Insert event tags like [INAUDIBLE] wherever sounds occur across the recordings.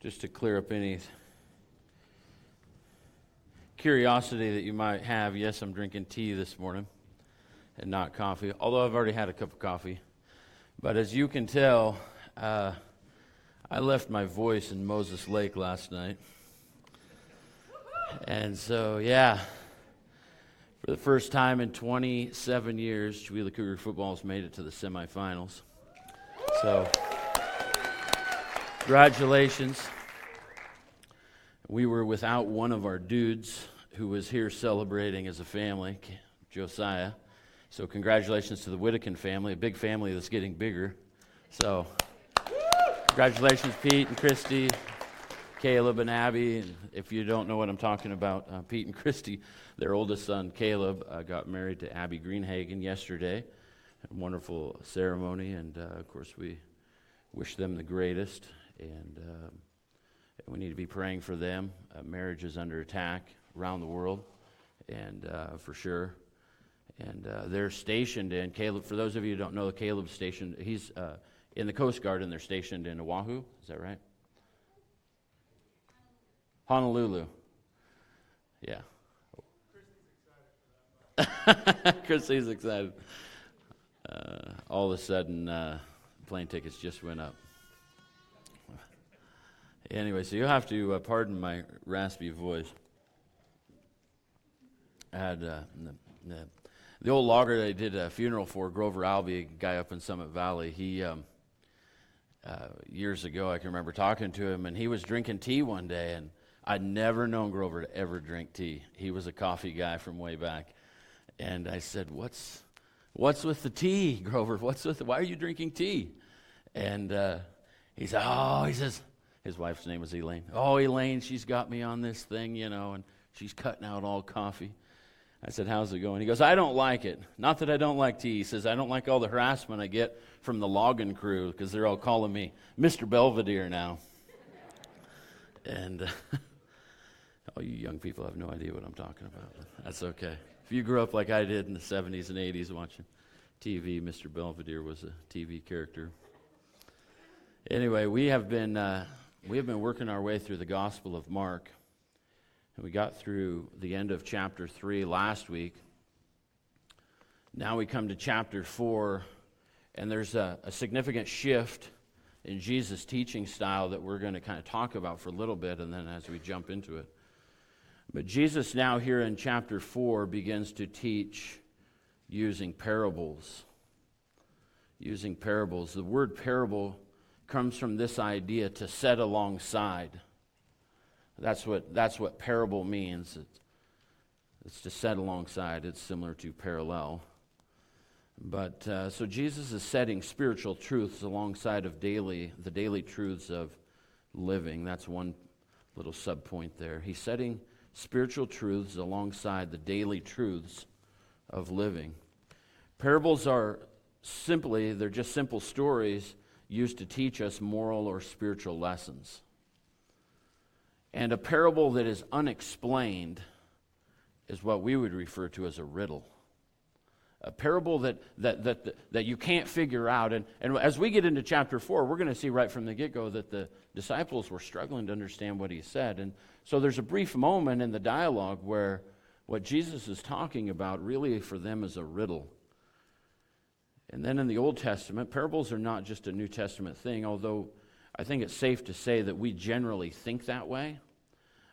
just to clear up any curiosity that you might have, yes, I'm drinking tea this morning and not coffee, although I've already had a cup of coffee. But as you can tell, uh, I left my voice in Moses Lake last night. And so, yeah, for the first time in 27 years, Chewelah Cougar football has made it to the semifinals. So, congratulations. We were without one of our dudes who was here celebrating as a family, Josiah. So, congratulations to the Whittakin family, a big family that's getting bigger. So, congratulations, Pete and Christy, Caleb and Abby. And if you don't know what I'm talking about, uh, Pete and [LAUGHS] Christy, their oldest son, Caleb, uh, got married to Abby Greenhagen yesterday. Wonderful ceremony, and uh, of course, we wish them the greatest. And um, we need to be praying for them. Uh, marriage is under attack around the world, and uh, for sure. And uh, they're stationed in Caleb. For those of you who don't know, Caleb's stationed. He's uh, in the Coast Guard, and they're stationed in Oahu. Is that right? Honolulu. Yeah. [LAUGHS] Christy's excited. Uh, all of a sudden, uh, plane tickets just went up. Anyway, so you'll have to uh, pardon my raspy voice. I had uh, the, the, the, old logger that I did a funeral for, Grover Albee, a guy up in Summit Valley. He um, uh, years ago, I can remember talking to him, and he was drinking tea one day, and I'd never known Grover to ever drink tea. He was a coffee guy from way back, and I said, "What's what's with the tea, [LAUGHS] Grover? What's with the, why are you drinking tea?" And uh, he said, "Oh, he says." His wife's name was Elaine. Oh, Elaine, she's got me on this thing, you know, and she's cutting out all coffee. I said, How's it going? He goes, I don't like it. Not that I don't like tea. He says, I don't like all the harassment I get from the logging crew because they're all calling me Mr. Belvedere now. [LAUGHS] and uh, [LAUGHS] all you young people have no idea what I'm talking about. that's okay. If you grew up like I did in the 70s and 80s watching TV, Mr. Belvedere was a TV character. Anyway, we have been uh, we have been working our way through the Gospel of Mark. And we got through the end of chapter 3 last week. Now we come to chapter 4, and there's a, a significant shift in Jesus' teaching style that we're going to kind of talk about for a little bit, and then as we jump into it. But Jesus, now here in chapter 4, begins to teach using parables. Using parables. The word parable comes from this idea to set alongside. That's what, that's what parable means. It's, it's to set alongside. It's similar to parallel. But uh, so Jesus is setting spiritual truths alongside of daily, the daily truths of living. That's one little subpoint there. He's setting spiritual truths alongside the daily truths of living. Parables are simply, they're just simple stories used to teach us moral or spiritual lessons. And a parable that is unexplained is what we would refer to as a riddle. A parable that, that, that, that you can't figure out. And, and as we get into chapter 4, we're going to see right from the get go that the disciples were struggling to understand what he said. And so there's a brief moment in the dialogue where what Jesus is talking about really for them is a riddle. And then in the Old Testament, parables are not just a New Testament thing, although I think it's safe to say that we generally think that way.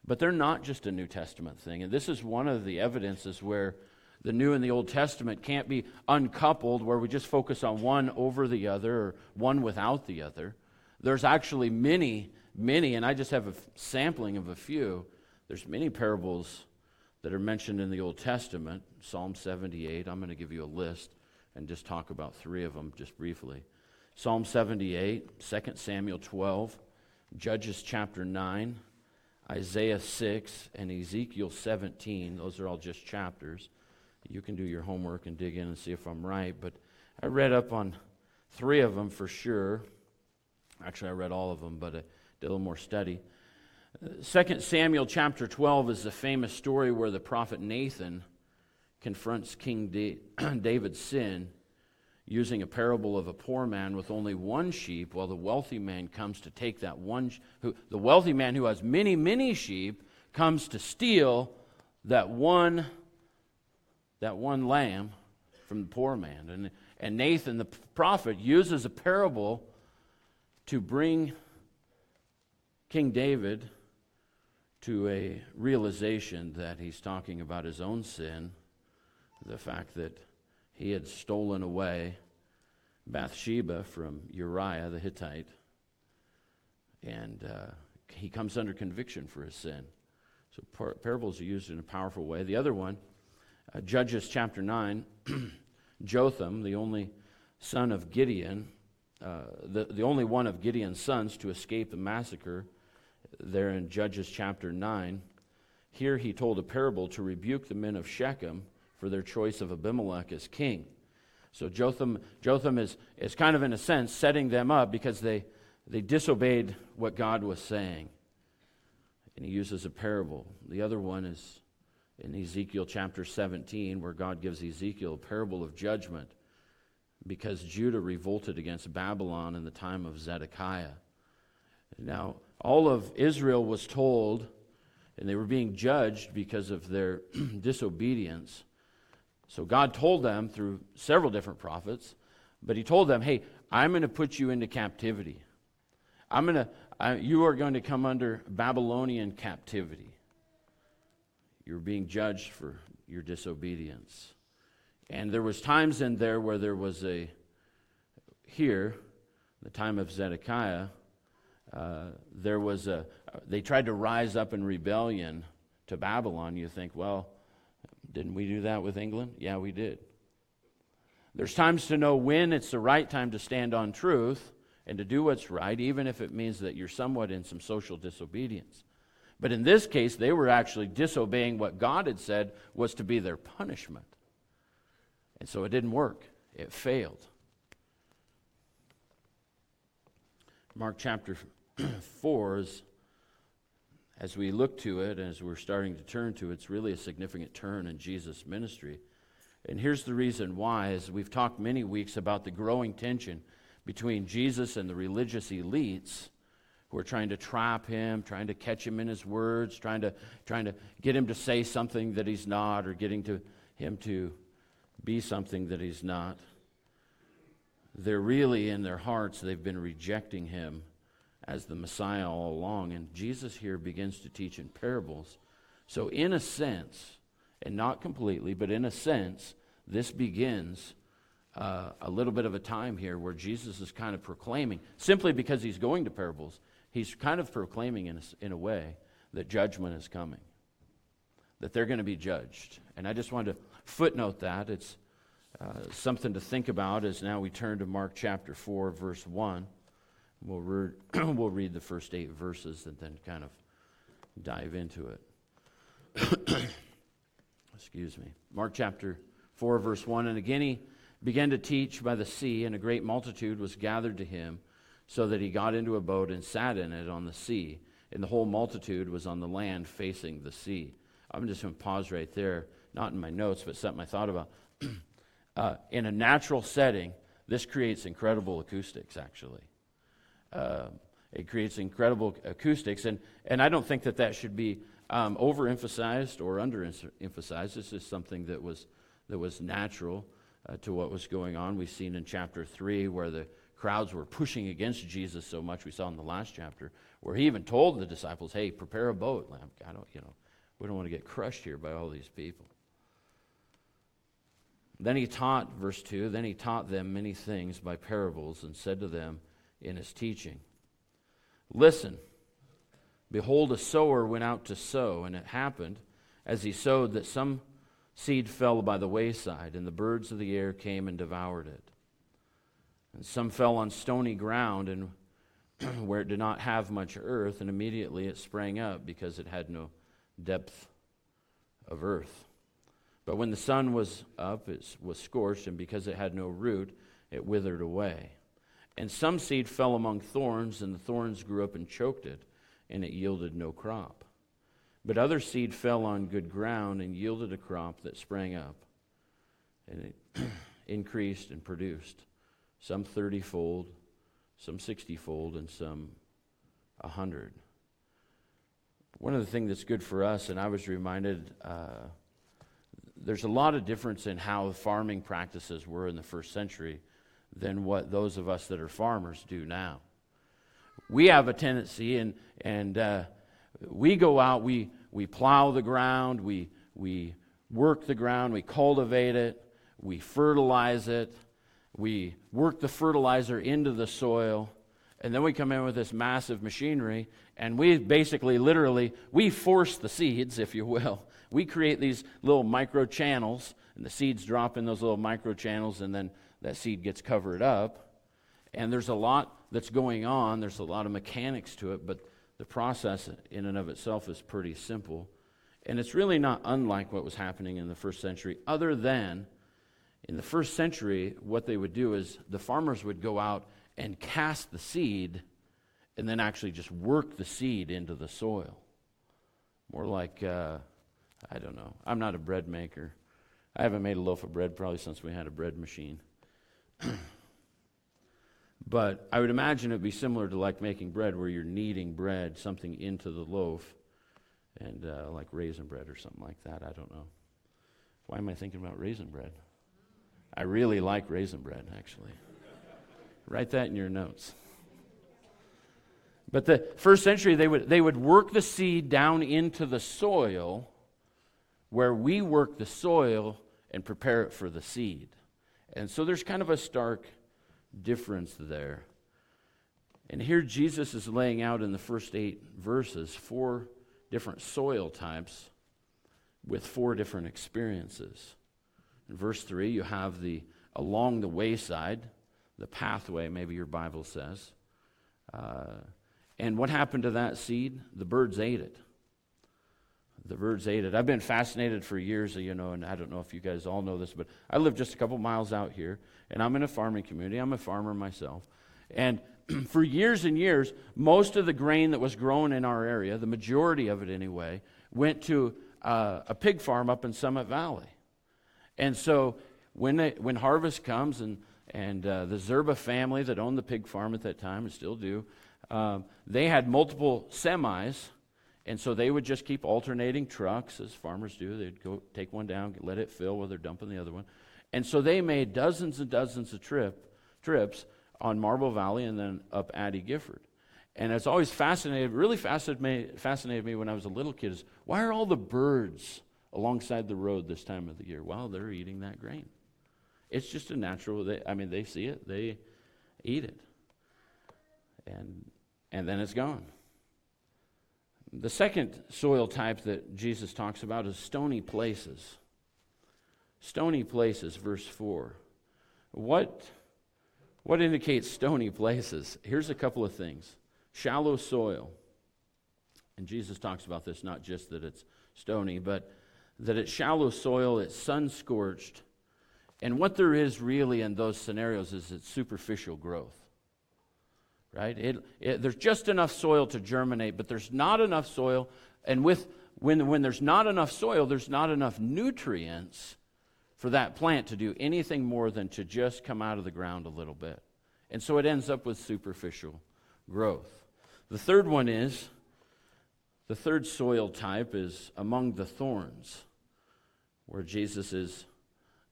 But they're not just a New Testament thing. And this is one of the evidences where the New and the Old Testament can't be uncoupled, where we just focus on one over the other or one without the other. There's actually many, many, and I just have a sampling of a few. There's many parables that are mentioned in the Old Testament. Psalm 78, I'm going to give you a list and just talk about three of them just briefly. Psalm 78, 2 Samuel 12, Judges chapter 9, Isaiah 6, and Ezekiel 17. Those are all just chapters. You can do your homework and dig in and see if I'm right. But I read up on three of them for sure. Actually, I read all of them, but I did a little more study. 2 Samuel chapter 12 is the famous story where the prophet Nathan confronts King [CLEARS THROAT] David's sin using a parable of a poor man with only one sheep, while the wealthy man comes to take that one. Who, the wealthy man who has many, many sheep comes to steal that one, that one lamb from the poor man. And, and Nathan, the prophet, uses a parable to bring King David to a realization that he's talking about his own sin, the fact that he had stolen away Bathsheba from Uriah the Hittite, and uh, he comes under conviction for his sin. So par- parables are used in a powerful way. The other one, uh, Judges chapter 9, [CLEARS THROAT] Jotham, the only son of Gideon, uh, the, the only one of Gideon's sons to escape the massacre there in Judges chapter 9. Here he told a parable to rebuke the men of Shechem for their choice of Abimelech as king. So Jotham, Jotham is, is kind of, in a sense, setting them up because they, they disobeyed what God was saying. And he uses a parable. The other one is in Ezekiel chapter 17, where God gives Ezekiel a parable of judgment because Judah revolted against Babylon in the time of Zedekiah. Now, all of Israel was told, and they were being judged because of their [CLEARS THROAT] disobedience. So God told them through several different prophets, but He told them, hey, I'm going to put you into captivity. I'm going to, I, you are going to come under Babylonian captivity. You're being judged for your disobedience. And there was times in there where there was a, here, the time of Zedekiah, uh, there was a, they tried to rise up in rebellion to Babylon. You think, well, didn't we do that with England? Yeah, we did. There's times to know when it's the right time to stand on truth and to do what's right, even if it means that you're somewhat in some social disobedience. But in this case, they were actually disobeying what God had said was to be their punishment. And so it didn't work, it failed. Mark chapter [CLEARS THROAT] 4 is, as we look to it, as we're starting to turn to it, it's really a significant turn in Jesus' ministry. And here's the reason why, as we've talked many weeks about the growing tension between Jesus and the religious elites who are trying to trap him, trying to catch him in his words, trying to, trying to get him to say something that he's not, or getting to him to be something that he's not. They're really, in their hearts, they've been rejecting him as the Messiah all along. And Jesus here begins to teach in parables. So, in a sense, and not completely, but in a sense, this begins uh, a little bit of a time here where Jesus is kind of proclaiming, simply because he's going to parables, he's kind of proclaiming in a, in a way that judgment is coming, that they're going to be judged. And I just wanted to footnote that. It's uh, something to think about as now we turn to Mark chapter 4, verse 1. We'll, re- [CLEARS THROAT] we'll read the first eight verses and then kind of dive into it. [COUGHS] Excuse me. Mark chapter 4, verse 1. And again he began to teach by the sea, and a great multitude was gathered to him, so that he got into a boat and sat in it on the sea. And the whole multitude was on the land facing the sea. I'm just going to pause right there, not in my notes, but something I thought about. [CLEARS THROAT] uh, in a natural setting, this creates incredible acoustics, actually. Uh, it creates incredible acoustics, and, and I don't think that that should be um, overemphasized or underemphasized. This is something that was, that was natural uh, to what was going on. We've seen in chapter 3 where the crowds were pushing against Jesus so much. We saw in the last chapter where he even told the disciples, hey, prepare a boat. I don't, you know, we don't want to get crushed here by all these people. Then he taught, verse 2, then he taught them many things by parables and said to them in his teaching, Listen, behold, a sower went out to sow, and it happened as he sowed that some seed fell by the wayside, and the birds of the air came and devoured it. And some fell on stony ground, and [CLEARS THROAT] where it did not have much earth, and immediately it sprang up because it had no depth of earth. But when the sun was up, it was scorched, and because it had no root, it withered away. And some seed fell among thorns, and the thorns grew up and choked it, and it yielded no crop. But other seed fell on good ground and yielded a crop that sprang up, and it, [CLEARS THROAT] increased and produced, some 30 fold, some 60 fold, and some 100. One of the things that's good for us, and I was reminded, uh, there's a lot of difference in how farming practices were in the first century than what those of us that are farmers do now. We have a tendency, and, and uh, we go out, we, we plow the ground, we, we work the ground, we cultivate it, we fertilize it, we work the fertilizer into the soil, and then we come in with this massive machinery, and we basically, literally, we force the seeds, if you will. We create these little micro channels, and the seeds drop in those little micro channels, and then that seed gets covered up. And there's a lot that's going on, there's a lot of mechanics to it, but the process in and of itself is pretty simple. And it's really not unlike what was happening in the first century, other than in the first century, what they would do is the farmers would go out and cast the seed and then actually just work the seed into the soil. More like, uh, I don't know. I'm not a bread maker. I haven't made a loaf of bread probably since we had a bread machine. [CLEARS THROAT] but I would imagine it would be similar to like making bread where you're kneading bread, something into the loaf, and uh, like raisin bread or something like that. I don't know. Why am I thinking about raisin bread? I really like raisin bread, actually. Write that in your notes. But the first century, they would, they would work the seed down into the soil where we work the soil and prepare it for the seed. And so there's kind of a stark difference there. And here Jesus is laying out in the first eight verses four different soil types with four different experiences. In verse 3, you have the along the wayside, the pathway, maybe your Bible says. Uh, and what happened to that seed? The birds ate it. The birds ate it. I've been fascinated for years, you know, and I don't know if you guys all know this, but I live just a couple miles out here, and I'm in a farming community. I'm a farmer myself. And [CLEARS THROAT] for years and years, most of the grain that was grown in our area, the majority of it anyway, went to uh, a pig farm up in Summit Valley. And so when, they, when harvest comes, and, and uh, the Zerba family that owned the pig farm at that time and still do, um, they had multiple semis. And so they would just keep alternating trucks, as farmers do. They'd go take one down, let it fill while they're dumping the other one. And so they made dozens and dozens of trip, trips on Marble Valley and then up Addy Gifford. And it's always fascinated, really fascinated me, fascinated me when I was a little kid is why are all the birds alongside the road this time of the year? Well, they're eating that grain. It's just a natural, they, I mean, they see it, they eat it. And, and then it's gone. The second soil type that Jesus talks about is stony places. Stony places, verse 4. What, what indicates stony places? Here's a couple of things shallow soil. And Jesus talks about this not just that it's stony, but that it's shallow soil, it's sun scorched. And what there is really in those scenarios is it's superficial growth. Right? It, it, there's just enough soil to germinate, but there's not enough soil. And with, when, when there's not enough soil, there's not enough nutrients for that plant to do anything more than to just come out of the ground a little bit. And so it ends up with superficial growth. The third one is the third soil type is among the thorns, where Jesus is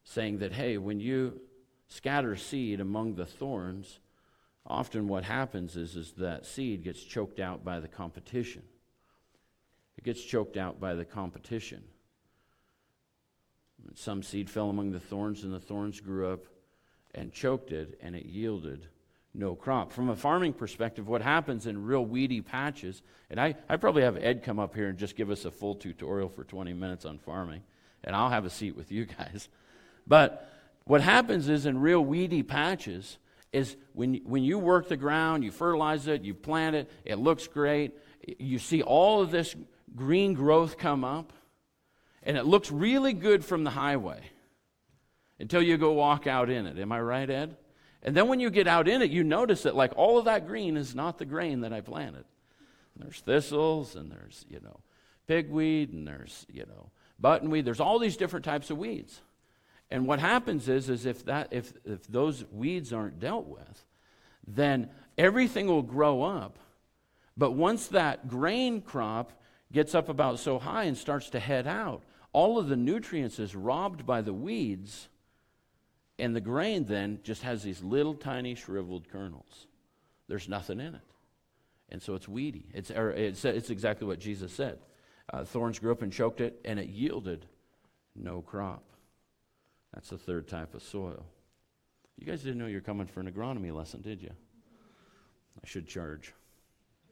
saying that, hey, when you scatter seed among the thorns, often what happens is, is that seed gets choked out by the competition. It gets choked out by the competition. Some seed fell among the thorns, and the thorns grew up and choked it, and it yielded no crop. From a farming perspective, what happens in real weedy patches, and I, I probably have Ed come up here and just give us a full tutorial for 20 minutes on farming, and I'll have a seat with you [LAUGHS] guys. But what happens is in real weedy patches, is when, when you work the ground, you fertilize it, you plant it, it looks great, you see all of this green growth come up, and it looks really good from the highway until you go walk out in it. Am I right, Ed? And then when you get out in it, you notice that like all of that green is not the grain that I planted. There's thistles and there's, you know, pigweed and there's, you know, buttonweed. There's all these different types of weeds. And what happens is, is if, that, if, if those weeds aren't dealt with, then everything will grow up. But once that grain crop gets up about so high and starts to head out, all of the nutrients is robbed by the weeds, and the grain then just has these little tiny shriveled kernels. There's nothing in it. And so it's weedy. It's, it's, it's exactly what Jesus said. Uh, thorns grew up and choked it, and it yielded no crop. That's the third type of soil. You guys didn't know you were coming for an agronomy lesson, did you? I should charge.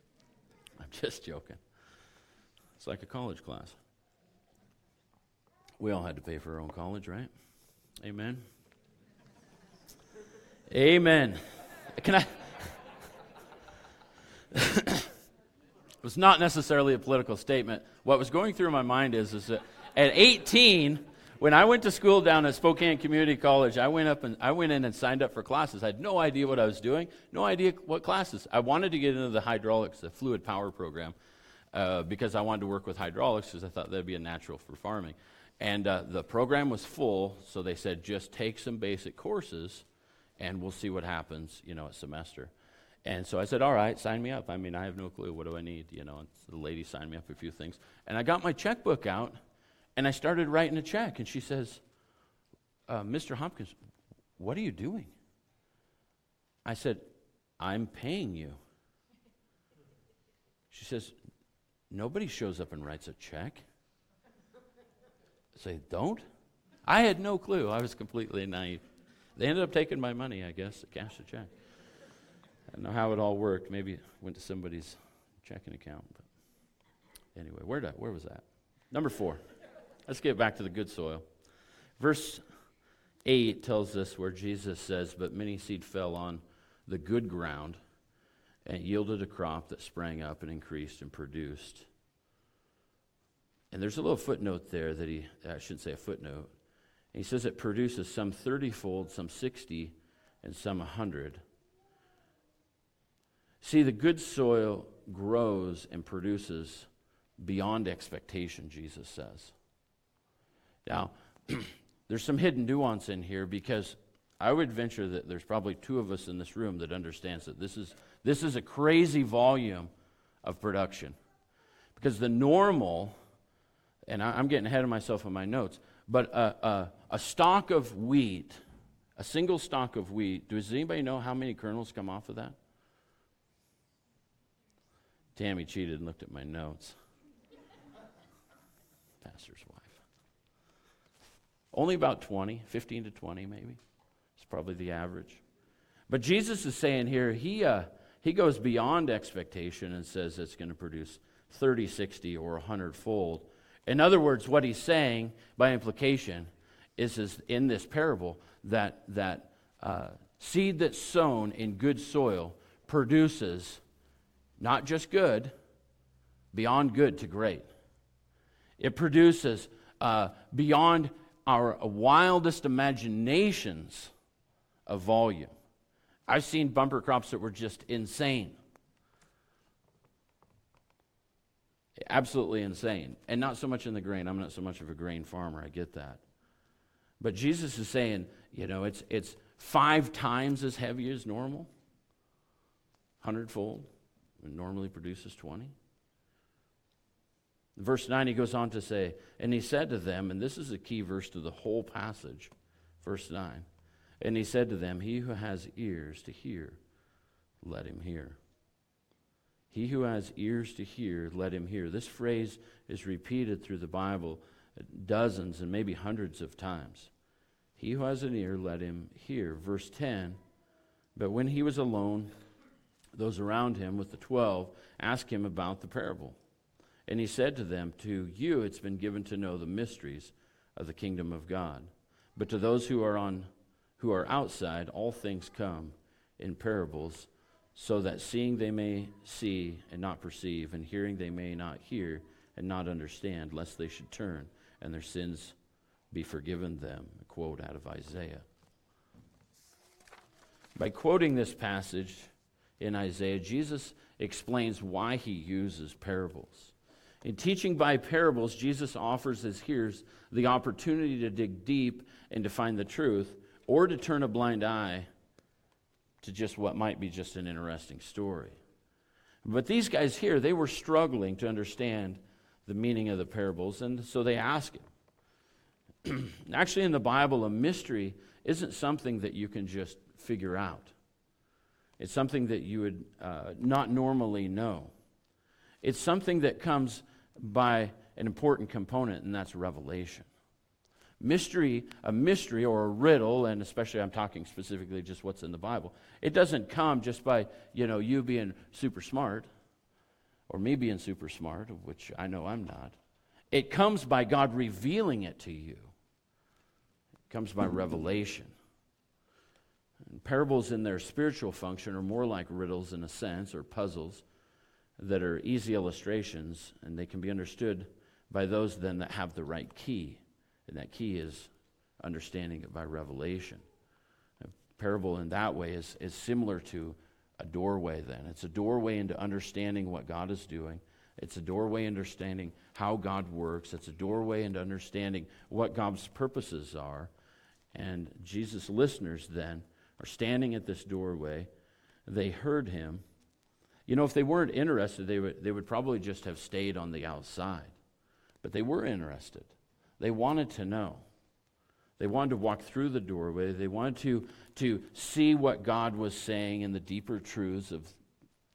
[LAUGHS] I'm just joking. It's like a college class. We all had to pay for our own college, right? Amen. Amen. Can I? [LAUGHS] it was not necessarily a political statement. What was going through my mind is, is that at 18, when I went to school down at Spokane Community College, I went up and I went in and signed up for classes. I had no idea what I was doing, no idea what classes. I wanted to get into the hydraulics, the fluid power program, uh, because I wanted to work with hydraulics because I thought that'd be a natural for farming. And uh, the program was full, so they said just take some basic courses, and we'll see what happens, you know, a semester. And so I said, all right, sign me up. I mean, I have no clue. What do I need? You know, and the lady signed me up for a few things. And I got my checkbook out, and I started writing a check. And she says, uh, Mr. Hopkins, what are you doing? I said, I'm paying you. She says, Nobody shows up and writes a check. I say, Don't? I had no clue. I was completely naive. They ended up taking my money, I guess, to cash the check. I don't know how it all worked. Maybe it went to somebody's checking account. But anyway, where, did, where was that? Number four. Let's get back to the good soil. Verse 8 tells us where Jesus says, But many seed fell on the good ground and yielded a crop that sprang up and increased and produced. And there's a little footnote there that he, I shouldn't say a footnote. he says it produces some 30 fold, some 60, and some 100. See, the good soil grows and produces beyond expectation, Jesus says. Now, [CLEARS THROAT] there's some hidden nuance in here because I would venture that there's probably two of us in this room that understands that this is, this is a crazy volume of production. Because the normal, and I, am getting ahead of myself in my notes, but uh, uh, a, a, a stalk of wheat, a single stalk of wheat, does anybody know how many kernels come off of that? Tammy cheated and looked at my notes. [LAUGHS] Pastor's. Only about 20, 15 to 20 maybe. It's probably the average. But Jesus is saying here, he, uh, he goes beyond expectation and says it's going to produce 30, 60, or 100 fold. In other words, what he's saying by implication is, is in this parable that, that uh, seed that's sown in good soil produces not just good, beyond good to great. It produces uh, beyond our wildest imaginations of volume. I've seen bumper crops that were just insane. Absolutely insane. And not so much in the grain. I'm not so much of a grain farmer. I get that. But Jesus is saying, you know, it's, it's five times as heavy as normal, hundredfold. Normally produces 20. Verse 9, he goes on to say, And he said to them, and this is a key verse to the whole passage, verse 9. And he said to them, He who has ears to hear, let him hear. He who has ears to hear, let him hear. This phrase is repeated through the Bible dozens and maybe hundreds of times. He who has an ear, let him hear. Verse 10 But when he was alone, those around him with the twelve asked him about the parable. And he said to them, To you it's been given to know the mysteries of the kingdom of God. But to those who are on who are outside, all things come in parables, so that seeing they may see and not perceive, and hearing they may not hear and not understand, lest they should turn and their sins be forgiven them. A quote out of Isaiah. By quoting this passage, in Isaiah, Jesus explains why he uses parables. In teaching by parables, Jesus offers his hearers the opportunity to dig deep and to find the truth, or to turn a blind eye to just what might be just an interesting story. But these guys here, they were struggling to understand the meaning of the parables, and so they ask him. [CLEARS THROAT] Actually, in the Bible, a mystery isn't something that you can just figure out. It's something that you would uh, not normally know. It's something that comes by an important component, and that's revelation. Mystery, a mystery or a riddle, and especially I'm talking specifically just what's in the Bible, it doesn't come just by, you know, you being super smart or me being super smart, which I know I'm not. It comes by God revealing it to you. It comes by revelation. And parables in their spiritual function are more like riddles in a sense, or puzzles that are easy illustrations, and they can be understood by those then that have the right key. And that key is understanding it by revelation. A parable in that way is, is similar to a doorway, then. It's a doorway into understanding what God is doing. It's a doorway understanding how God works. It's a doorway into understanding what God's purposes are. And Jesus' listeners then are standing at this doorway. They heard him. You know, if they weren't interested, they would, they would probably just have stayed on the outside. But they were interested. They wanted to know. They wanted to walk through the doorway. They wanted to, to see what God was saying in the deeper truths of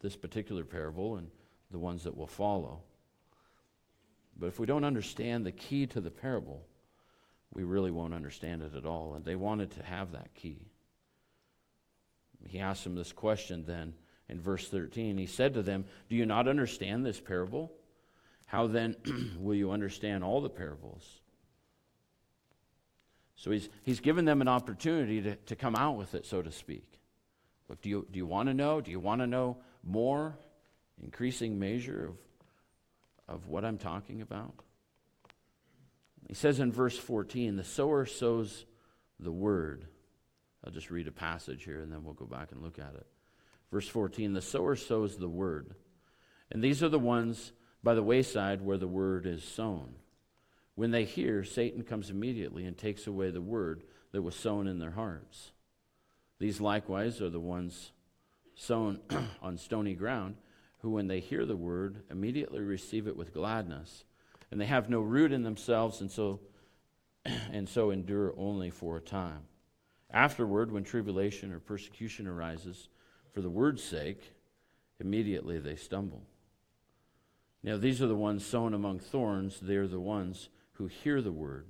this particular parable and the ones that will follow. But if we don't understand the key to the parable, we really won't understand it at all. And they wanted to have that key. He asked them this question then in verse 13. He said to them, Do you not understand this parable? How then [CLEARS THROAT] will you understand all the parables? So he's, he's given them an opportunity to, to come out with it, so to speak. Look, do you, do you want to know? Do you want to know more? Increasing measure of, of what I'm talking about? He says in verse 14, the sower sows the word. I'll just read a passage here and then we'll go back and look at it. Verse 14, the sower sows the word. And these are the ones by the wayside where the word is sown. When they hear, Satan comes immediately and takes away the word that was sown in their hearts. These likewise are the ones sown [CLEARS THROAT] on stony ground, who, when they hear the word, immediately receive it with gladness. And they have no root in themselves, and so, [CLEARS THROAT] and so endure only for a time. Afterward, when tribulation or persecution arises for the word's sake, immediately they stumble. Now, these are the ones sown among thorns. They are the ones who hear the word,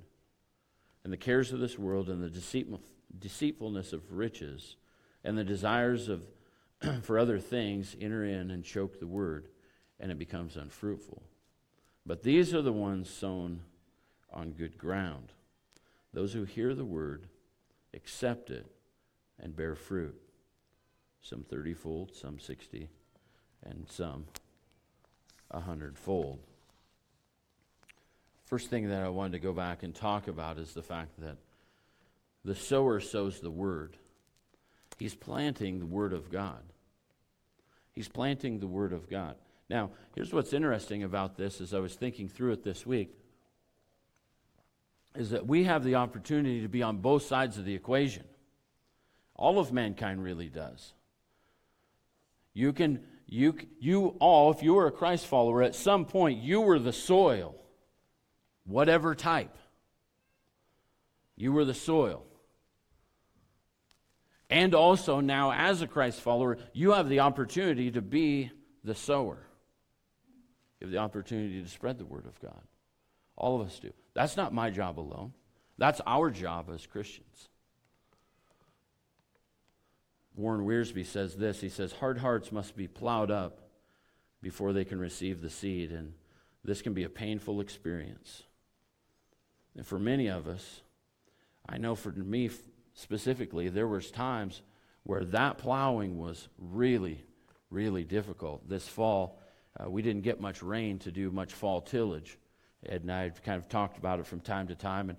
and the cares of this world, and the deceitful, deceitfulness of riches, and the desires of [CLEARS THROAT] for other things enter in and choke the word, and it becomes unfruitful. But these are the ones sown on good ground, those who hear the word, accept it, and bear fruit. Some thirtyfold, some sixty, and some a hundredfold. First thing that I wanted to go back and talk about is the fact that the sower sows the word. He's planting the word of God. He's planting the word of God. Now, here's what's interesting about this as I was thinking through it this week is that we have the opportunity to be on both sides of the equation. All of mankind really does. You can you you all if you were a Christ follower at some point you were the soil whatever type. You were the soil. And also, now as a Christ follower, you have the opportunity to be the sower. You have the opportunity to spread the word of God. All of us do. That's not my job alone, that's our job as Christians. Warren Wiersbe says this he says, Hard hearts must be plowed up before they can receive the seed, and this can be a painful experience. And for many of us, I know for me specifically, there was times where that plowing was really, really difficult. This fall, uh, we didn't get much rain to do much fall tillage. Ed and I have kind of talked about it from time to time, and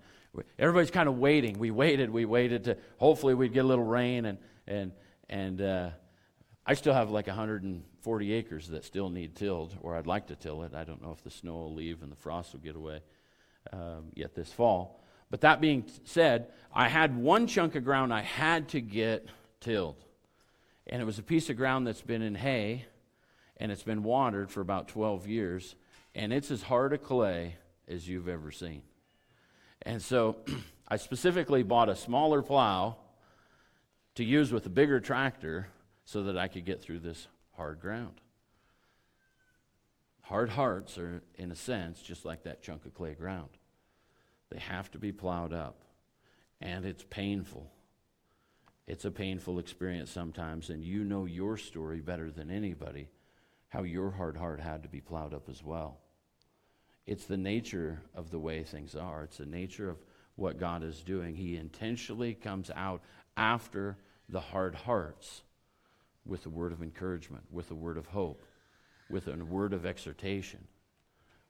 everybody's kind of waiting. We waited, we waited to hopefully we'd get a little rain, and and and uh, I still have like 140 acres that still need tilled, or I'd like to till it. I don't know if the snow will leave and the frost will get away um, yet this fall. But that being said, I had one chunk of ground I had to get tilled. And it was a piece of ground that's been in hay and it's been watered for about 12 years. And it's as hard a clay as you've ever seen. And so [CLEARS THROAT] I specifically bought a smaller plow to use with a bigger tractor so that I could get through this hard ground. Hard hearts are, in a sense, just like that chunk of clay ground. They have to be plowed up, and it's painful. It's a painful experience sometimes, and you know your story better than anybody how your hard heart had to be plowed up as well. It's the nature of the way things are, it's the nature of what God is doing. He intentionally comes out after the hard hearts with a word of encouragement, with a word of hope, with a word of exhortation,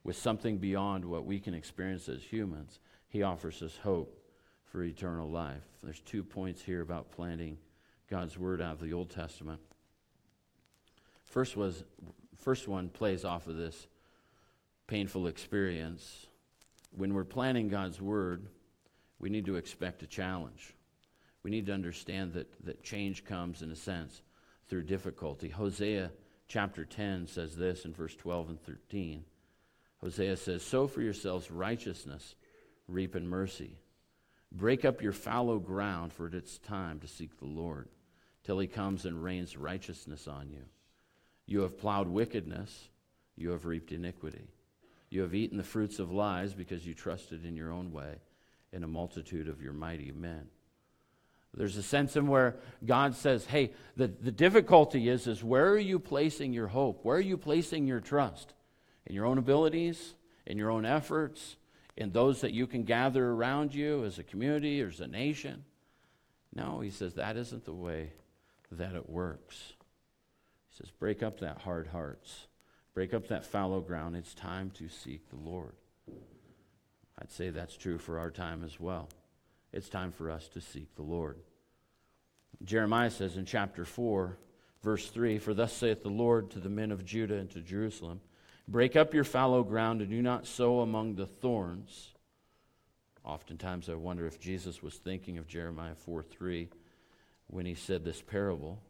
with something beyond what we can experience as humans. He offers us hope for eternal life. There's two points here about planting God's word out of the Old Testament. First was first one plays off of this painful experience. When we're planning God's word, we need to expect a challenge. We need to understand that, that change comes, in a sense, through difficulty. Hosea chapter 10 says this in verse 12 and 13. Hosea says, Sow for yourselves righteousness, reap in mercy. Break up your fallow ground, for it's time to seek the Lord, till he comes and rains righteousness on you. You have plowed wickedness, you have reaped iniquity. You have eaten the fruits of lies because you trusted in your own way in a multitude of your mighty men. There's a sense in where God says, hey, the, the difficulty is, is where are you placing your hope? Where are you placing your trust? In your own abilities, in your own efforts, in those that you can gather around you as a community or as a nation? No, he says that isn't the way that it works. He says, break up that hard hearts, break up that fallow ground. It's time to seek the Lord. I'd say that's true for our time as well it's time for us to seek the Lord. Jeremiah says in chapter 4, verse 3 For thus saith the Lord to the men of Judah and to Jerusalem Break up your fallow ground and do not sow among the thorns. Oftentimes I wonder if Jesus was thinking of Jeremiah 4 3 when he said this parable.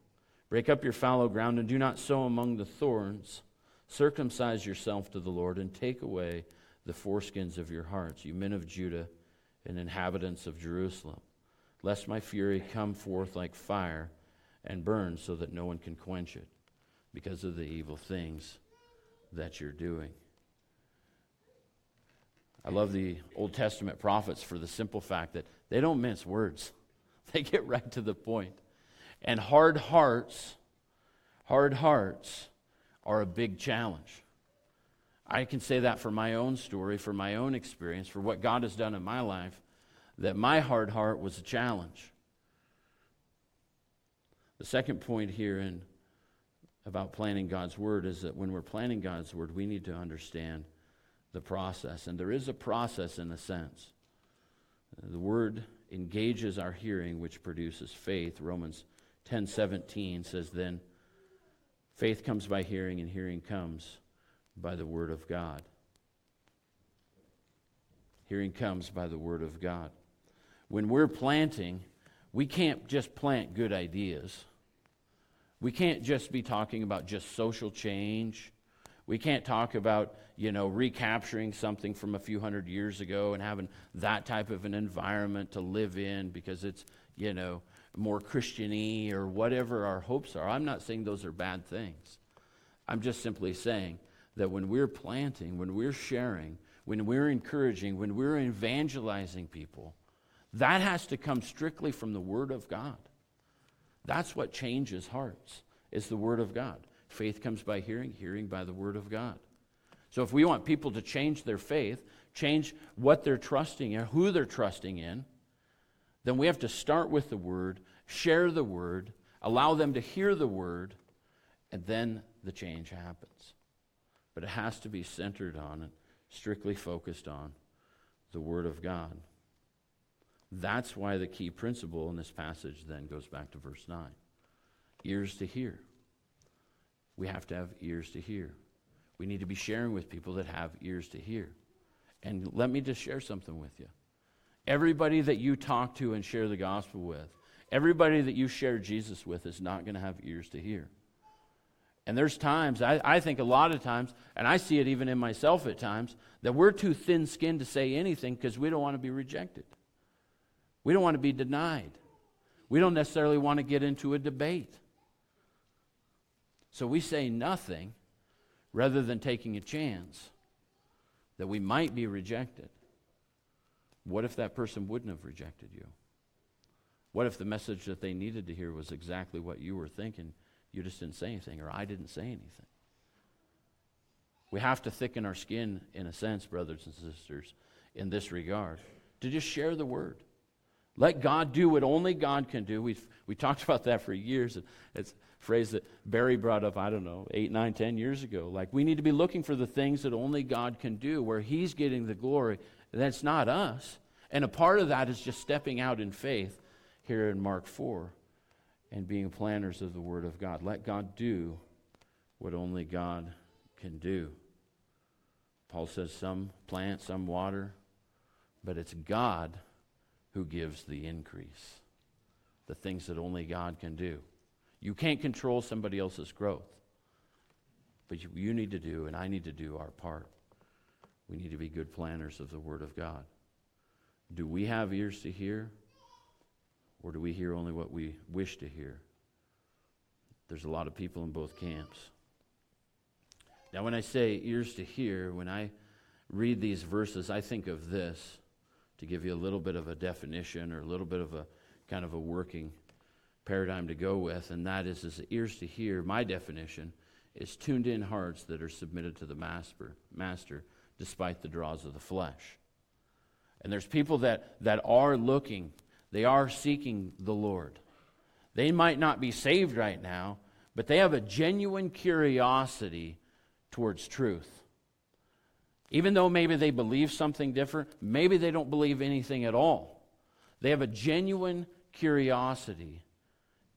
Break up your fallow ground and do not sow among the thorns. Circumcise yourself to the Lord and take away the foreskins of your hearts, you men of Judah and inhabitants of Jerusalem, lest my fury come forth like fire and burn so that no one can quench it because of the evil things that you're doing. I love the Old Testament prophets for the simple fact that they don't mince words. [LAUGHS] They get right to the point. And hard hearts, hard hearts are a big challenge. I can say that for my own story, for my own experience, for what God has done in my life, that my hard heart was a challenge. The second point here in about planning God's word is that when we're planning God's word, we need to understand the process. And there is a process in a sense. The word engages our hearing, which produces faith. Romans 10 17 says, Then faith comes by hearing, and hearing comes by the Word of God. Hearing comes by the Word of God. When we're planting, we can't just plant good ideas. We can't just be talking about just social change. We can't talk about, you know, recapturing something from a few hundred years ago and having that type of an environment to live in because it's, you know, more Christiany or whatever our hopes are. I'm not saying those are bad things. I'm just simply saying that when we're planting, when we're sharing, when we're encouraging, when we're evangelizing people, that has to come strictly from the Word of God. That's what changes hearts, is the Word of God. Faith comes by hearing, hearing by the Word of God. So if we want people to change their faith, change what they're trusting in, who they're trusting in, then we have to start with the Word, share the Word, allow them to hear the Word, and then the change happens but it has to be centered on and strictly focused on the Word of God. That's why the key principle in this passage then goes back to verse 9 ears to hear. we have to have ears to hear. We need to be sharing with people that have ears to hear. And let me just share something with you. Everybody that you talk to and share the gospel with, everybody that you share Jesus with is not going to have ears to hear. And there's times, I, I, think a lot of times, and I see it even in myself at times, that we're too thin skinned to say anything because we don't want to be rejected. We don't want to be denied. We don't necessarily want to get into a debate. So we say nothing rather than taking a chance that we might be rejected. What if that person wouldn't have rejected you? What if the message that they needed to hear was exactly what you were thinking? You just didn't say anything, or I didn't say anything. We have to thicken our skin, in a sense, brothers and sisters, in this regard, to just share the word. Let God do what only God can do. We've we talked [LAUGHS] about that for years. It's a phrase that Barry brought up, I don't know, eight, nine, ten years ago. Like, we need to be looking for the things that only God can do, where He's getting the glory. That's not us. And a part of that is just stepping out in faith here in Mark 4 and being planners of the Word of God. Let God do what only God can do. Paul says some plant, some water, but it's God who gives the increase, the things that only God can do. You can't control somebody else's growth, but you, you need to do, and I need to do our part. We need to be good planners of the Word of God. Do we have ears to hear? Or do we hear only what we wish to hear? There's a lot of people in both camps. Now, when I say ears to hear, when I read these verses, I think of this to give you a little bit of a definition or a little bit of a kind of a working paradigm to go with, and that is, is ears to hear. My definition is tuned in hearts that are submitted to the master, master despite the draws of the flesh. And there's people that, that are looking they are seeking the Lord. They might not be saved right now, but they have a genuine curiosity towards truth. Even though maybe they believe something different, maybe they don't believe anything at all. They have a genuine curiosity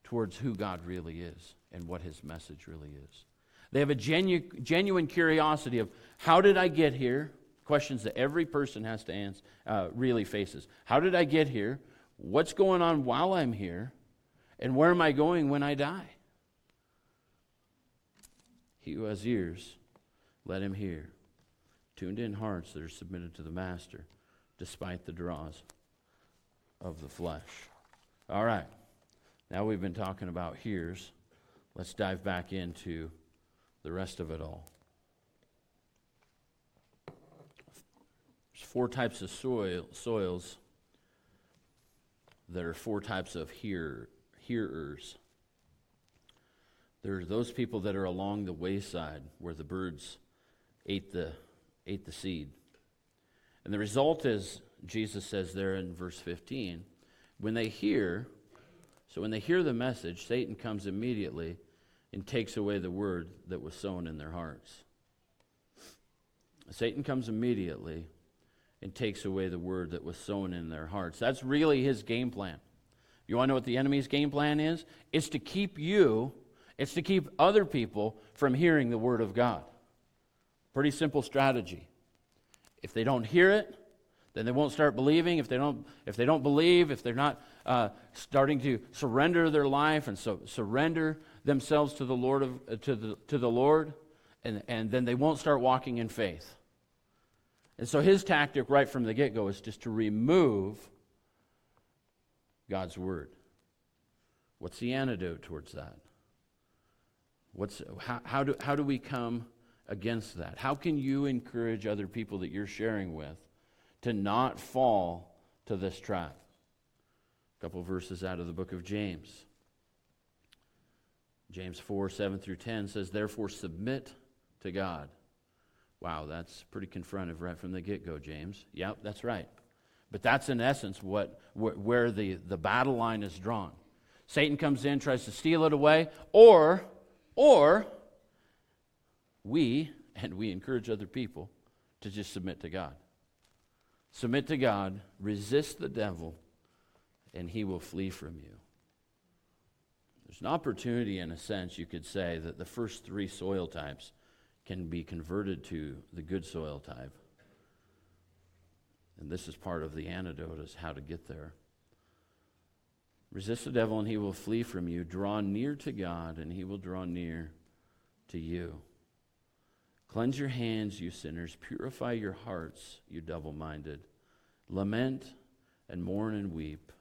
towards who God really is and what his message really is. They have a genu- genuine curiosity of how did I get here? Questions that every person has to answer, uh, really faces. How did I get here? What's going on while I'm here, and where am I going when I die? He who has ears, let him hear. Tuned in hearts that are submitted to the Master, despite the draws of the flesh. All right. Now we've been talking about hears. Let's dive back into the rest of it all. There's four types of soil, soils there are four types of hear, hearers. There are those people that are along the wayside where the birds ate the, ate the seed. And the result is, Jesus says there in verse 15, when they hear, so when they hear the message, Satan comes immediately and takes away the word that was sown in their hearts. Satan comes immediately and takes away the word that was sown in their hearts. That's really his game plan. You want to know what the enemy's game plan is? It's to keep you, it's to keep other people from hearing the word of God. Pretty simple strategy. If they don't hear it, then they won't start believing. If they don't, if they don't believe, if they're not uh, starting to surrender their life and so surrender themselves to the Lord of, uh, to the to the Lord, and, and then they won't start walking in faith. And so his tactic right from the get go is just to remove God's word. What's the antidote towards that? What's, how, how, do, how do we come against that? How can you encourage other people that you're sharing with to not fall to this trap? A couple verses out of the book of James. James 4 7 through 10 says, Therefore, submit to God. Wow, that's pretty confrontive right from the get go, James. Yep, that's right. But that's in essence what, where the, the battle line is drawn. Satan comes in, tries to steal it away, or, or we, and we encourage other people to just submit to God. Submit to God, resist the devil, and he will flee from you. There's an opportunity, in a sense, you could say, that the first three soil types can be converted to the good soil type. And this is part of the antidote is how to get there. Resist the devil and he will flee from you. Draw near to God and he will draw near to you. Cleanse your hands, you sinners. Purify your hearts, you double minded. Lament and mourn and weep.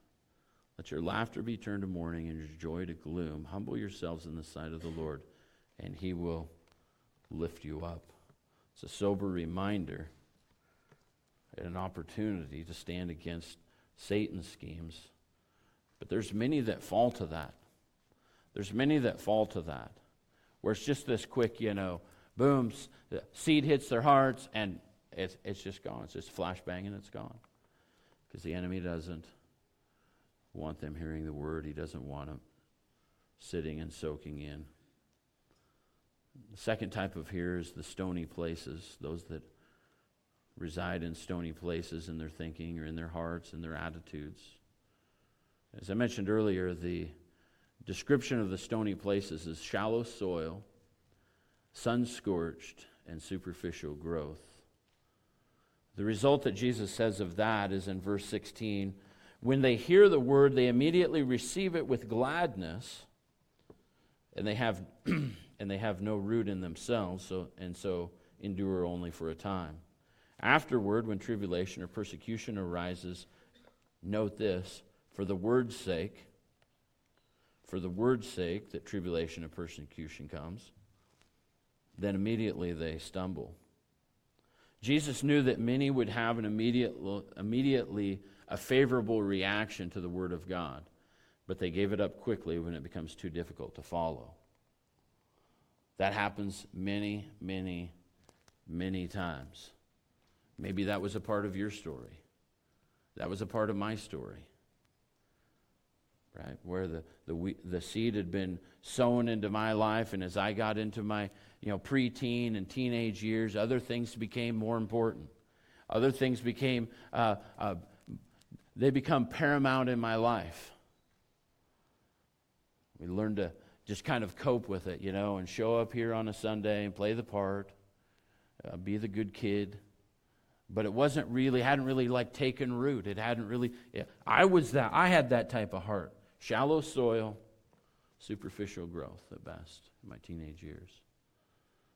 Let your laughter be turned to mourning and your joy to gloom. Humble yourselves in the sight of the Lord, and he will lift you up. It's a sober reminder and an opportunity to stand against Satan's schemes. But there's many that fall to that. There's many that fall to that, where it's just this quick, you know, boom, the seed hits their hearts, and it's, it's just gone. It's just flashbang and it's gone. Because the enemy doesn't want them hearing the word, he doesn't want them sitting and soaking in. The second type of here is the stony places, those that reside in stony places in their thinking or in their hearts and their attitudes. As I mentioned earlier, the description of the stony places is shallow soil, sun scorched, and superficial growth. The result that Jesus says of that is in verse 16 when they hear the word, they immediately receive it with gladness, and they have, [CLEARS THROAT] and they have no root in themselves, so, and so endure only for a time. Afterward, when tribulation or persecution arises, note this for the word's sake, for the word's sake that tribulation and persecution comes, then immediately they stumble. Jesus knew that many would have an immediate, immediately a favorable reaction to the Word of God, but they gave it up quickly when it becomes too difficult to follow. That happens many, many, many times. Maybe that was a part of your story. That was a part of my story right? Where the, the, the seed had been sown into my life, and as I got into my you know, preteen and teenage years, other things became more important. Other things became, uh, uh, they become paramount in my life. We learned to just kind of cope with it, you know, and show up here on a Sunday and play the part, uh, be the good kid. But it wasn't really, hadn't really like taken root. It hadn't really, yeah, I was that, I had that type of heart. Shallow soil, superficial growth at best in my teenage years.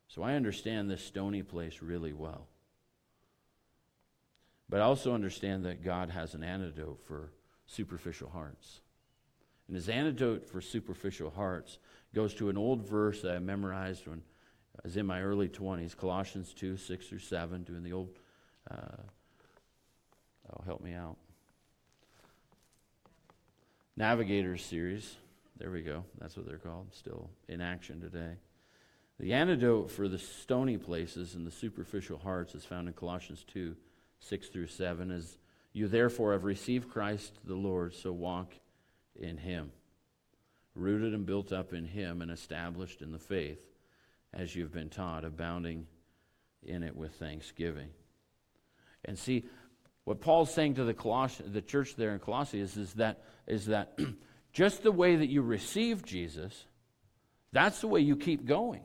So I understand this stony place really well. But I also understand that God has an antidote for superficial hearts. And his antidote for superficial hearts goes to an old verse that I memorized when I was in my early 20s, Colossians 2 6 through 7, doing the old. Uh, oh, help me out. Navigators series. There we go. That's what they're called. Still in action today. The antidote for the stony places and the superficial hearts is found in Colossians 2 6 through 7. As you therefore have received Christ the Lord, so walk in him, rooted and built up in him and established in the faith as you've been taught, abounding in it with thanksgiving. And see, what Paul's saying to the, Coloss- the church there in Colossae is, is that, is that [CLEARS THROAT] just the way that you receive Jesus, that's the way you keep going.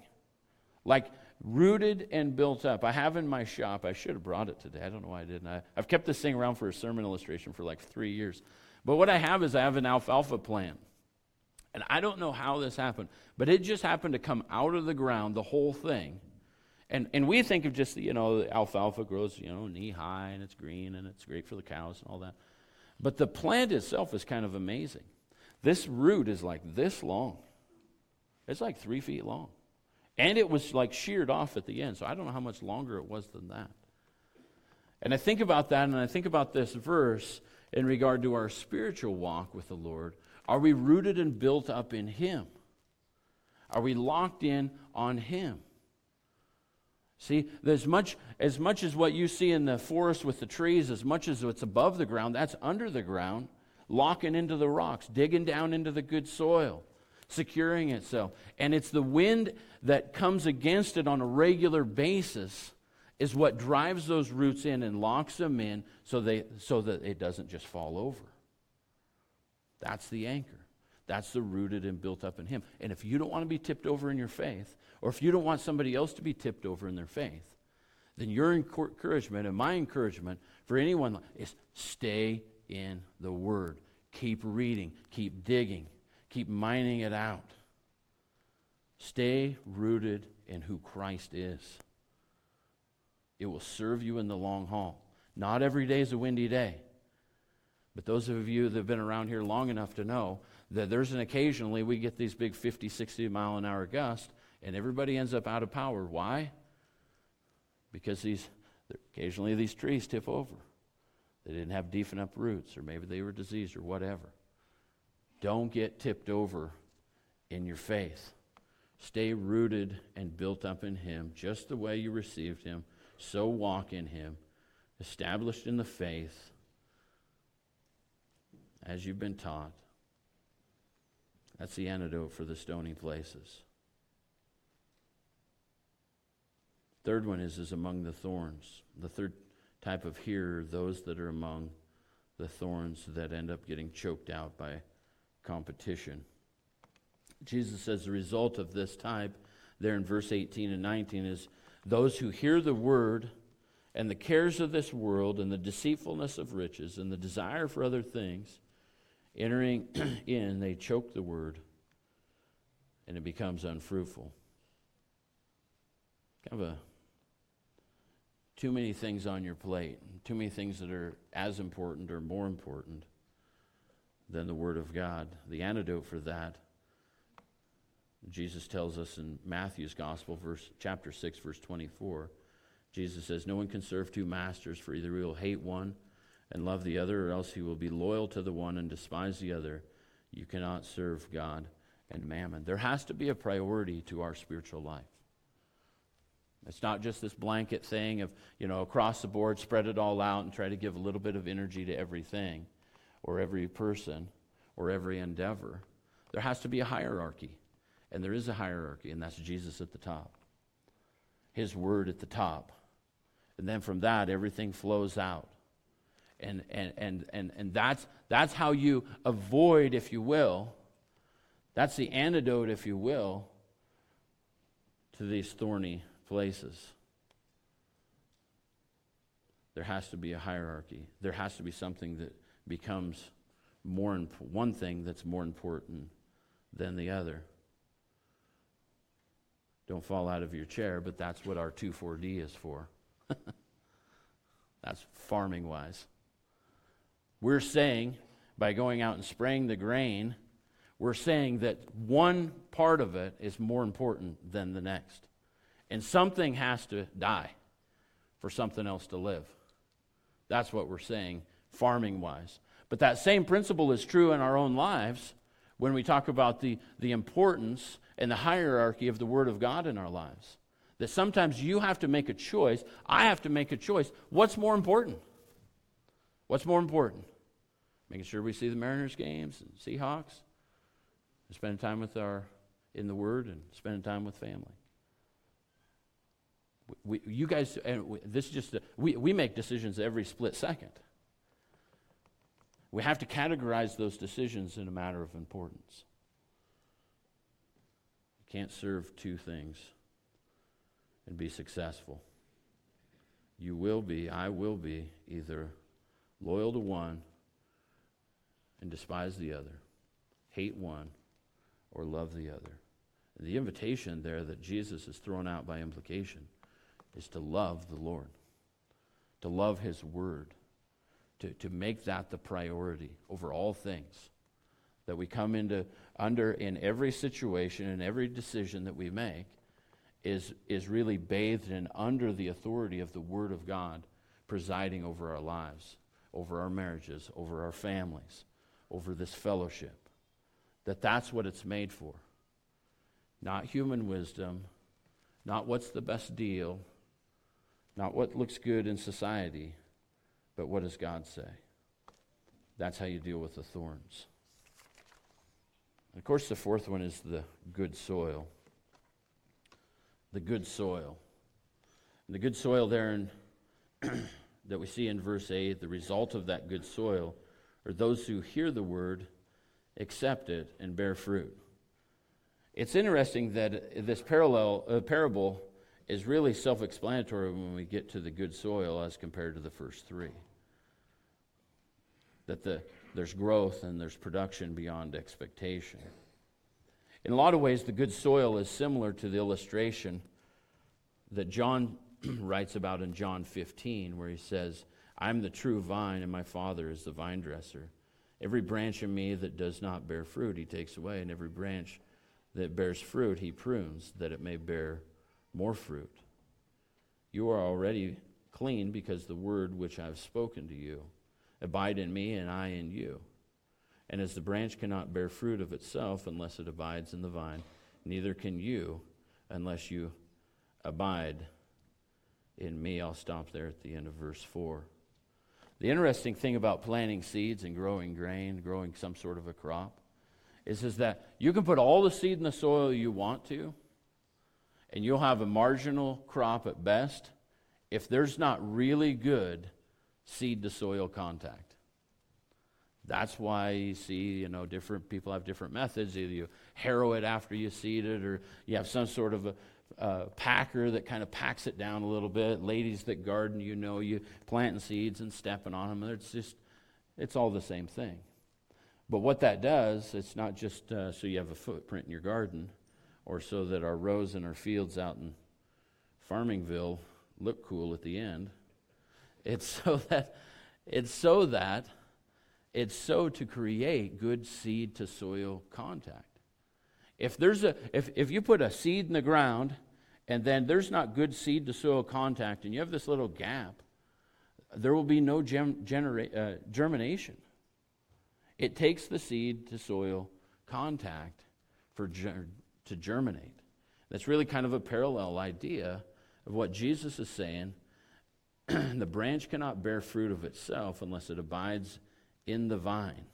Like rooted and built up. I have in my shop, I should have brought it today. I don't know why I didn't. I, I've kept this thing around for a sermon illustration for like three years. But what I have is I have an alfalfa plant. And I don't know how this happened, but it just happened to come out of the ground, the whole thing, and, and we think of just, you know, alfalfa grows, you know, knee high and it's green and it's great for the cows and all that. But the plant itself is kind of amazing. This root is like this long, it's like three feet long. And it was like sheared off at the end. So I don't know how much longer it was than that. And I think about that and I think about this verse in regard to our spiritual walk with the Lord. Are we rooted and built up in Him? Are we locked in on Him? See, as much, as much as what you see in the forest with the trees, as much as what's above the ground, that's under the ground, locking into the rocks, digging down into the good soil, securing itself. And it's the wind that comes against it on a regular basis is what drives those roots in and locks them in so, they, so that it doesn't just fall over. That's the anchor. That's the rooted and built up in Him. And if you don't want to be tipped over in your faith, or if you don't want somebody else to be tipped over in their faith, then your encouragement and my encouragement for anyone is stay in the Word. Keep reading, keep digging, keep mining it out. Stay rooted in who Christ is. It will serve you in the long haul. Not every day is a windy day. But those of you that have been around here long enough to know that there's an occasionally we get these big 50, 60 mile an hour gusts and everybody ends up out of power. Why? Because these occasionally these trees tip over. They didn't have deep enough roots, or maybe they were diseased or whatever. Don't get tipped over in your faith. Stay rooted and built up in Him, just the way you received Him. So walk in Him, established in the faith as you've been taught. That's the antidote for the stony places. Third one is, is among the thorns. The third type of hearer, those that are among the thorns that end up getting choked out by competition. Jesus says the result of this type, there in verse 18 and 19, is those who hear the word and the cares of this world and the deceitfulness of riches and the desire for other things, entering [CLEARS THROAT] in, they choke the word and it becomes unfruitful. Kind of a too many things on your plate, too many things that are as important or more important than the Word of God. The antidote for that, Jesus tells us in Matthew's Gospel, verse, chapter 6, verse 24. Jesus says, No one can serve two masters, for either he will hate one and love the other, or else he will be loyal to the one and despise the other. You cannot serve God and mammon. There has to be a priority to our spiritual life. It's not just this blanket thing of, you know, across the board, spread it all out and try to give a little bit of energy to everything or every person or every endeavor. There has to be a hierarchy. And there is a hierarchy, and that's Jesus at the top, His word at the top. And then from that, everything flows out. And, and, and, and, and that's, that's how you avoid, if you will, that's the antidote, if you will, to these thorny places. There has to be a hierarchy. There has to be something that becomes more imp- one thing that's more important than the other. Don't fall out of your chair, but that's what our 2,4-D is for. [LAUGHS] that's farming wise. We're saying by going out and spraying the grain, we're saying that one part of it is more important than the next. And something has to die for something else to live. That's what we're saying, farming wise. But that same principle is true in our own lives when we talk about the, the importance and the hierarchy of the Word of God in our lives. That sometimes you have to make a choice. I have to make a choice. What's more important? What's more important? Making sure we see the Mariners games and Seahawks, and spending time with our in the Word and spending time with family. We, you guys, and this is just, a, we, we make decisions every split second. We have to categorize those decisions in a matter of importance. You can't serve two things and be successful. You will be, I will be, either loyal to one and despise the other, hate one, or love the other. And the invitation there that Jesus has thrown out by implication is to love the Lord, to love His Word, to, to make that the priority over all things. That we come into under in every situation and every decision that we make is, is really bathed in under the authority of the Word of God presiding over our lives, over our marriages, over our families, over this fellowship. That that's what it's made for. Not human wisdom, not what's the best deal, not what looks good in society, but what does God say? That's how you deal with the thorns. And of course, the fourth one is the good soil. The good soil. And the good soil there in, [CLEARS THROAT] that we see in verse 8, the result of that good soil are those who hear the word accept it, and bear fruit. It's interesting that this parallel uh, parable is really self explanatory when we get to the good soil as compared to the first three. That the, there's growth and there's production beyond expectation. In a lot of ways, the good soil is similar to the illustration that John [CLEARS THROAT] writes about in John 15, where he says, I'm the true vine, and my Father is the vine dresser. Every branch in me that does not bear fruit, he takes away, and every branch that bears fruit, he prunes, that it may bear more fruit. You are already clean because the word which I have spoken to you. Abide in me, and I in you. And as the branch cannot bear fruit of itself unless it abides in the vine, neither can you unless you abide in me. I'll stop there at the end of verse 4. The interesting thing about planting seeds and growing grain, growing some sort of a crop, is, is that you can put all the seed in the soil you want to, and you'll have a marginal crop at best if there's not really good seed to soil contact. That's why you see, you know, different people have different methods. Either you harrow it after you seed it, or you have some sort of a, a packer that kind of packs it down a little bit. Ladies that garden, you know, you planting seeds and stepping on them. It's just, it's all the same thing. But what that does, it's not just uh, so you have a footprint in your garden or so that our rows and our fields out in Farmingville look cool at the end. It's [LAUGHS] so that it's so that it's so to create good seed to soil contact. If there's a if, if you put a seed in the ground and then there's not good seed to soil contact and you have this little gap, there will be no gem, genera- uh, germination. It takes the seed to soil contact for ger- to germinate. That's really kind of a parallel idea of what Jesus is saying. [CLEARS THROAT] the branch cannot bear fruit of itself unless it abides in the vine.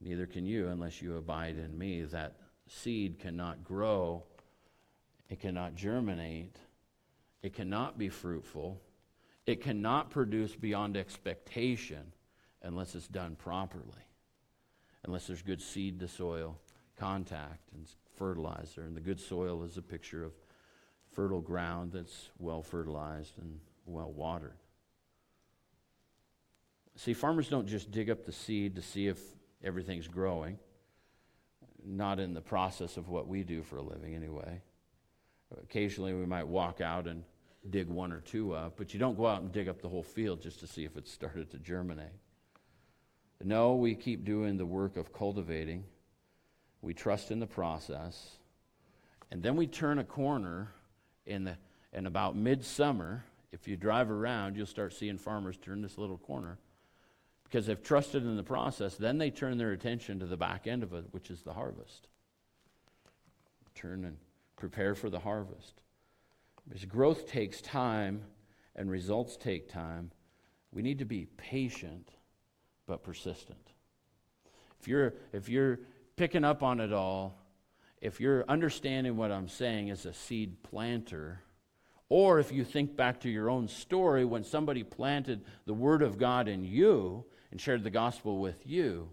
Neither can you unless you abide in me. That seed cannot grow, it cannot germinate, it cannot be fruitful, it cannot produce beyond expectation unless it's done properly, unless there's good seed to soil contact and fertilizer. And the good soil is a picture of fertile ground that's well fertilized and well watered. See, farmers don't just dig up the seed to see if everything's growing, not in the process of what we do for a living, anyway. Occasionally, we might walk out and dig one or two up, but you don't go out and dig up the whole field just to see if it's started to germinate. No, we keep doing the work of cultivating. We trust in the process. And then we turn a corner in, the, in about midsummer. If you drive around, you'll start seeing farmers turn this little corner because they've trusted in the process. Then they turn their attention to the back end of it, which is the harvest. Turn and prepare for the harvest. Because growth takes time and results take time, we need to be patient but persistent. If you're, if you're picking up on it all, if you're understanding what I'm saying as a seed planter, or if you think back to your own story when somebody planted the Word of God in you and shared the gospel with you,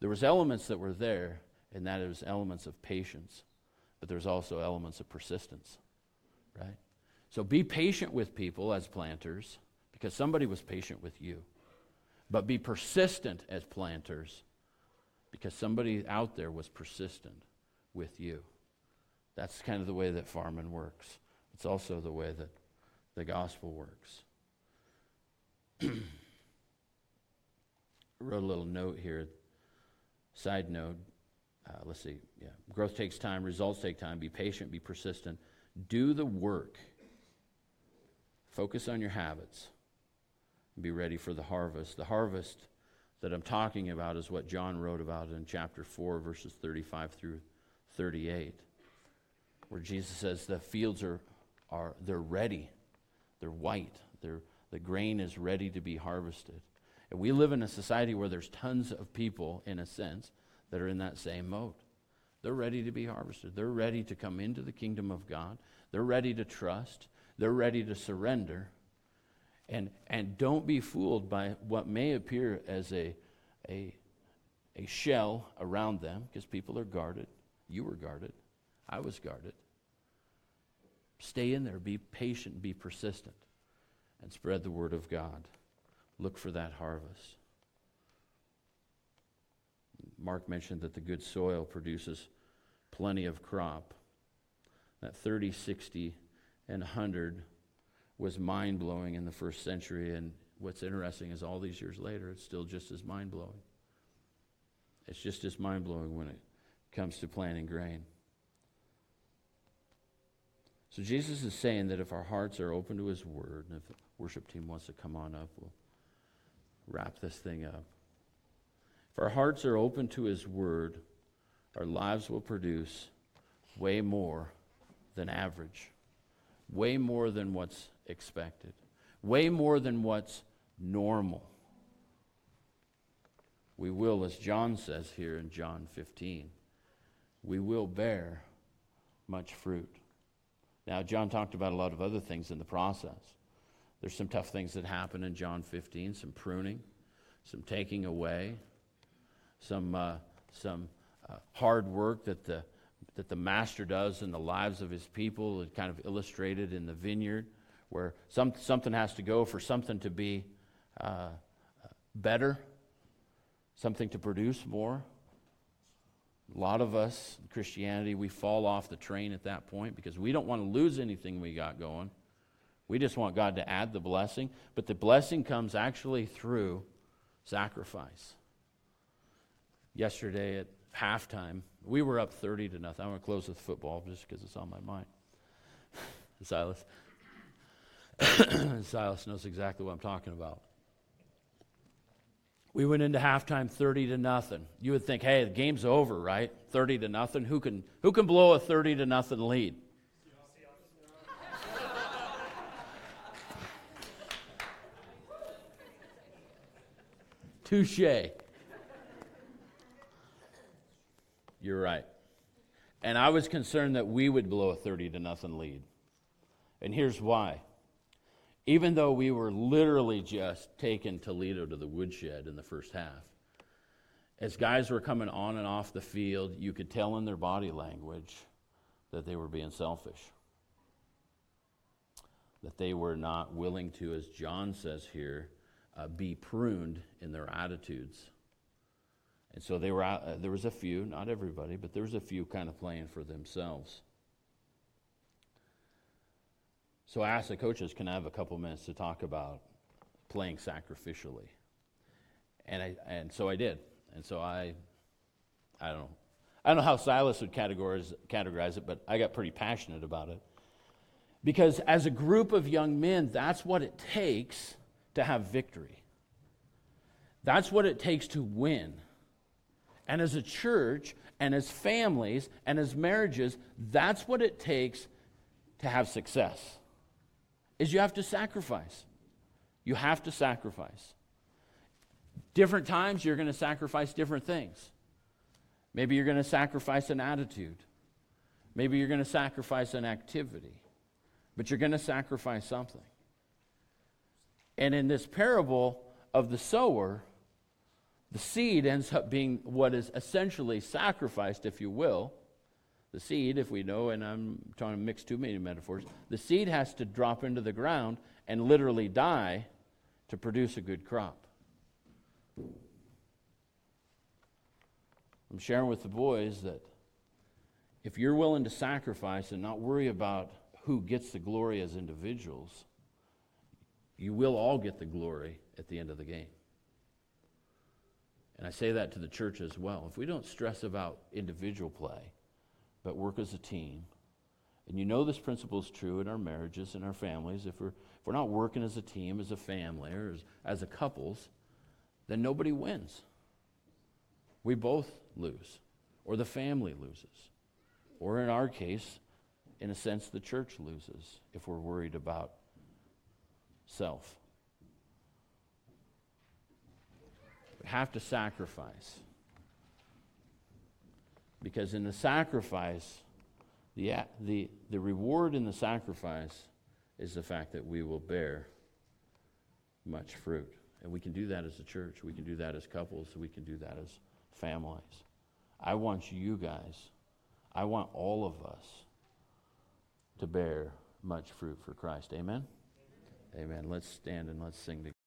there was elements that were there, and that is elements of patience, but there's also elements of persistence, right? So be patient with people as planters because somebody was patient with you. But be persistent as planters because somebody out there was persistent with you. That's kind of the way that farming works. It's also the way that the gospel works. I [CLEARS THROAT] wrote a little note here. Side note. Uh, let's see. Yeah. Growth takes time. Results take time. Be patient. Be persistent. Do the work. Focus on your habits be ready for the harvest. The harvest that I'm talking about is what John wrote about in chapter 4, verses 35 through 38, where Jesus says the fields are, are they're ready. They're white. They're, the grain is ready to be harvested. And we live in a society where there's tons of people, in a sense, that are in that same mode. They're ready to be harvested. They're ready to come into the kingdom of God. They're ready to trust. They're ready to surrender. And, and don't be fooled by what may appear as a, a a shell around them because people are guarded. You were guarded. I was guarded. Stay in there, be patient, be persistent, and spread the word of God. Look for that harvest. Mark mentioned that the good soil produces plenty of crop. That 30, 60, and 100 was mind blowing in the first century. And what's interesting is all these years later, it's still just as mind blowing. It's just as mind blowing when it comes to planting grain. So Jesus is saying that if our hearts are open to his word, and if the worship team wants to come on up, we'll wrap this thing up. If our hearts are open to his word, our lives will produce way more than average, way more than what's expected, way more than what's normal. We will, as John says here in John 15, we will bear much fruit. Now, John talked about a lot of other things in the process. There's some tough things that happen in John 15, some pruning, some taking away, some, uh, some uh, hard work that the, that the master does in the lives of his people, it kind of illustrated in the vineyard, where some, something has to go for something to be uh, better, something to produce more. A lot of us Christianity, we fall off the train at that point because we don't want to lose anything we got going. We just want God to add the blessing, but the blessing comes actually through sacrifice. Yesterday at halftime, we were up 30 to nothing. I'm going to close with football just because it's on my mind. [LAUGHS] Silas. [COUGHS] Silas knows exactly what I'm talking about. We went into halftime 30 to nothing. You would think, hey, the game's over, right? 30 to nothing. Who can, who can blow a 30 to nothing lead? Touche. You're right. And I was concerned that we would blow a 30 to nothing lead. And here's why. Even though we were literally just taking Toledo to the woodshed in the first half, as guys were coming on and off the field, you could tell in their body language that they were being selfish. That they were not willing to, as John says here, uh, be pruned in their attitudes. And so they were out, uh, there was a few, not everybody, but there was a few kind of playing for themselves. So I asked the coaches, can I have a couple minutes to talk about playing sacrificially? And, I, and so I did. And so I, I don't know. I don't know how Silas would categorize, categorize it, but I got pretty passionate about it. Because as a group of young men, that's what it takes to have victory. That's what it takes to win. And as a church, and as families, and as marriages, that's what it takes to have success. Is you have to sacrifice. You have to sacrifice. Different times you're going to sacrifice different things. Maybe you're going to sacrifice an attitude. Maybe you're going to sacrifice an activity. But you're going to sacrifice something. And in this parable of the sower, the seed ends up being what is essentially sacrificed, if you will. The seed, if we know, and I'm trying to mix too many metaphors, the seed has to drop into the ground and literally die to produce a good crop. I'm sharing with the boys that if you're willing to sacrifice and not worry about who gets the glory as individuals, you will all get the glory at the end of the game. And I say that to the church as well. If we don't stress about individual play, but work as a team, and you know this principle is true in our marriages and our families, if we're, if we're not working as a team, as a family, or as, as a couples, then nobody wins. We both lose, or the family loses. Or in our case, in a sense, the church loses if we're worried about self. We have to sacrifice. Because in the sacrifice, the, the, the reward in the sacrifice is the fact that we will bear much fruit. And we can do that as a church. We can do that as couples. We can do that as families. I want you guys, I want all of us to bear much fruit for Christ. Amen? Amen. Let's stand and let's sing together.